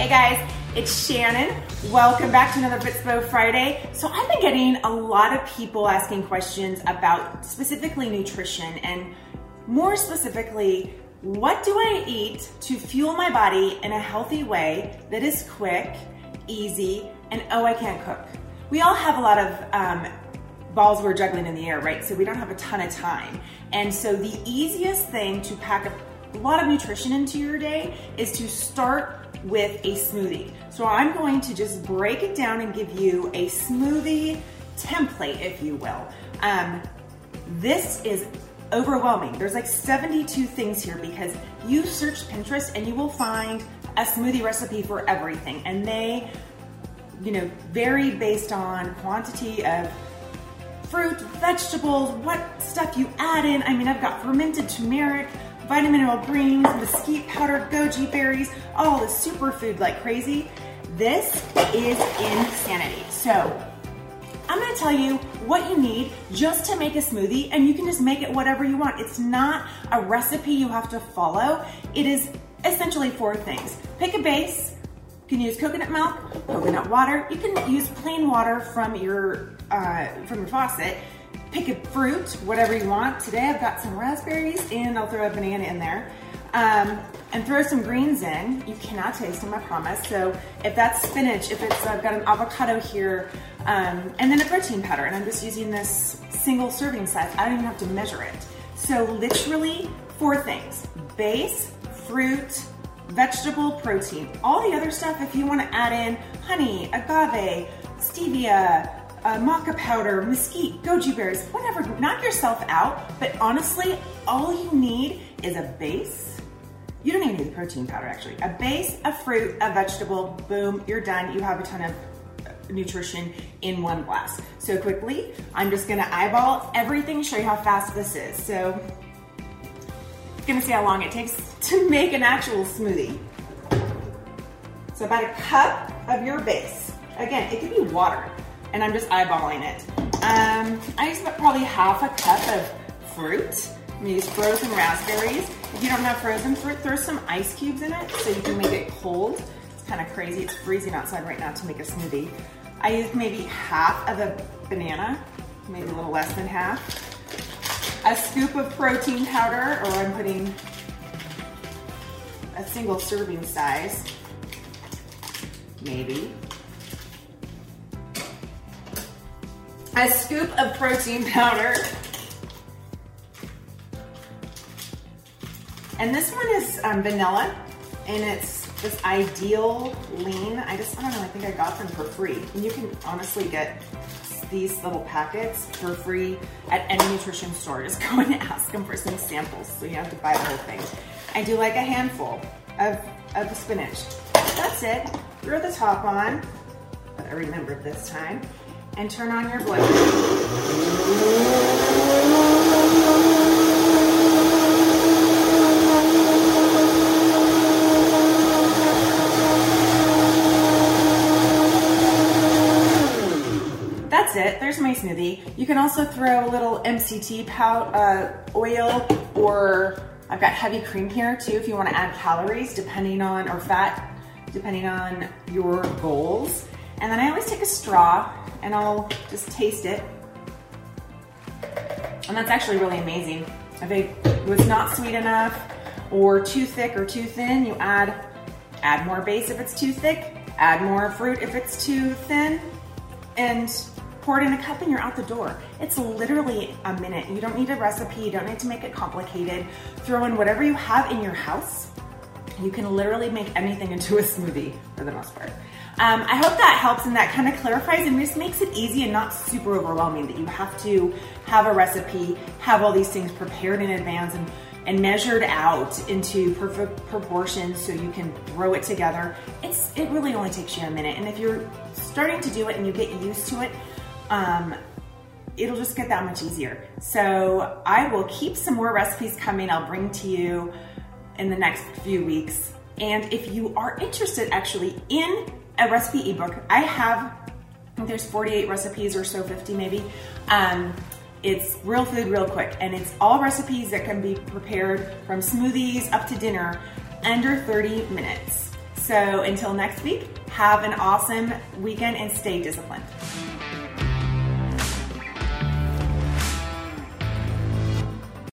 Hey guys, it's Shannon. Welcome back to another Fitspo Friday. So I've been getting a lot of people asking questions about specifically nutrition and more specifically, what do I eat to fuel my body in a healthy way that is quick, easy, and oh, I can't cook. We all have a lot of um, balls we're juggling in the air, right? So we don't have a ton of time. And so the easiest thing to pack a lot of nutrition into your day is to start with a smoothie. So I'm going to just break it down and give you a smoothie template, if you will. Um, this is overwhelming. There's like 72 things here because you search Pinterest and you will find a smoothie recipe for everything. And they, you know, vary based on quantity of fruit, vegetables, what stuff you add in. I mean, I've got fermented turmeric, vitamin mineral greens, mesquite powder, goji berries, all the superfood like crazy. This is insanity. So, I'm gonna tell you what you need just to make a smoothie, and you can just make it whatever you want. It's not a recipe you have to follow. It is essentially four things. Pick a base. You can use coconut milk, coconut water. You can use plain water from your uh, from your faucet pick a fruit, whatever you want. Today I've got some raspberries and I'll throw a banana in there. Um, and throw some greens in. You cannot taste them, I promise. So if that's spinach, if it's, I've got an avocado here, um, and then a protein powder, and I'm just using this single serving size. I don't even have to measure it. So literally four things, base, fruit, vegetable, protein. All the other stuff, if you wanna add in honey, agave, stevia, uh, maca powder, mesquite, goji berries, whatever. Knock yourself out. But honestly, all you need is a base. You don't even need the protein powder actually. A base, a fruit, a vegetable, boom, you're done. You have a ton of uh, nutrition in one glass. So quickly, I'm just gonna eyeball everything, show you how fast this is. So, gonna see how long it takes to make an actual smoothie. So about a cup of your base. Again, it could be water and I'm just eyeballing it. Um, I use probably half a cup of fruit. I'm gonna use frozen raspberries. If you don't have frozen fruit, throw some ice cubes in it so you can make it cold. It's kind of crazy. It's freezing outside right now to make a smoothie. I use maybe half of a banana, maybe a little less than half. A scoop of protein powder, or I'm putting a single serving size, maybe. A scoop of protein powder. And this one is um, vanilla, and it's this ideal lean. I just, I don't know, I think I got them for free. And you can honestly get these little packets for free at any nutrition store. Just go and ask them for some samples so you have to buy the whole thing. I do like a handful of, of spinach. That's it. Throw the top on, but I remembered this time and turn on your blender. That's it, there's my smoothie. You can also throw a little MCT pow uh, oil or I've got heavy cream here too if you wanna add calories depending on, or fat, depending on your goals. And then I always take a straw and I'll just taste it. And that's actually really amazing. If it was not sweet enough or too thick or too thin, you add, add more base if it's too thick, add more fruit if it's too thin, and pour it in a cup and you're out the door. It's literally a minute. You don't need a recipe, you don't need to make it complicated. Throw in whatever you have in your house. You can literally make anything into a smoothie for the most part. Um, I hope that helps and that kind of clarifies and just makes it easy and not super overwhelming that you have to have a recipe, have all these things prepared in advance and, and measured out into perfect proportions so you can throw it together. It's It really only takes you a minute. And if you're starting to do it and you get used to it, um, it'll just get that much easier. So I will keep some more recipes coming. I'll bring to you in the next few weeks. And if you are interested actually in a recipe ebook. I have, I think there's 48 recipes or so, 50 maybe. Um, it's real food, real quick, and it's all recipes that can be prepared from smoothies up to dinner under 30 minutes. So until next week, have an awesome weekend and stay disciplined.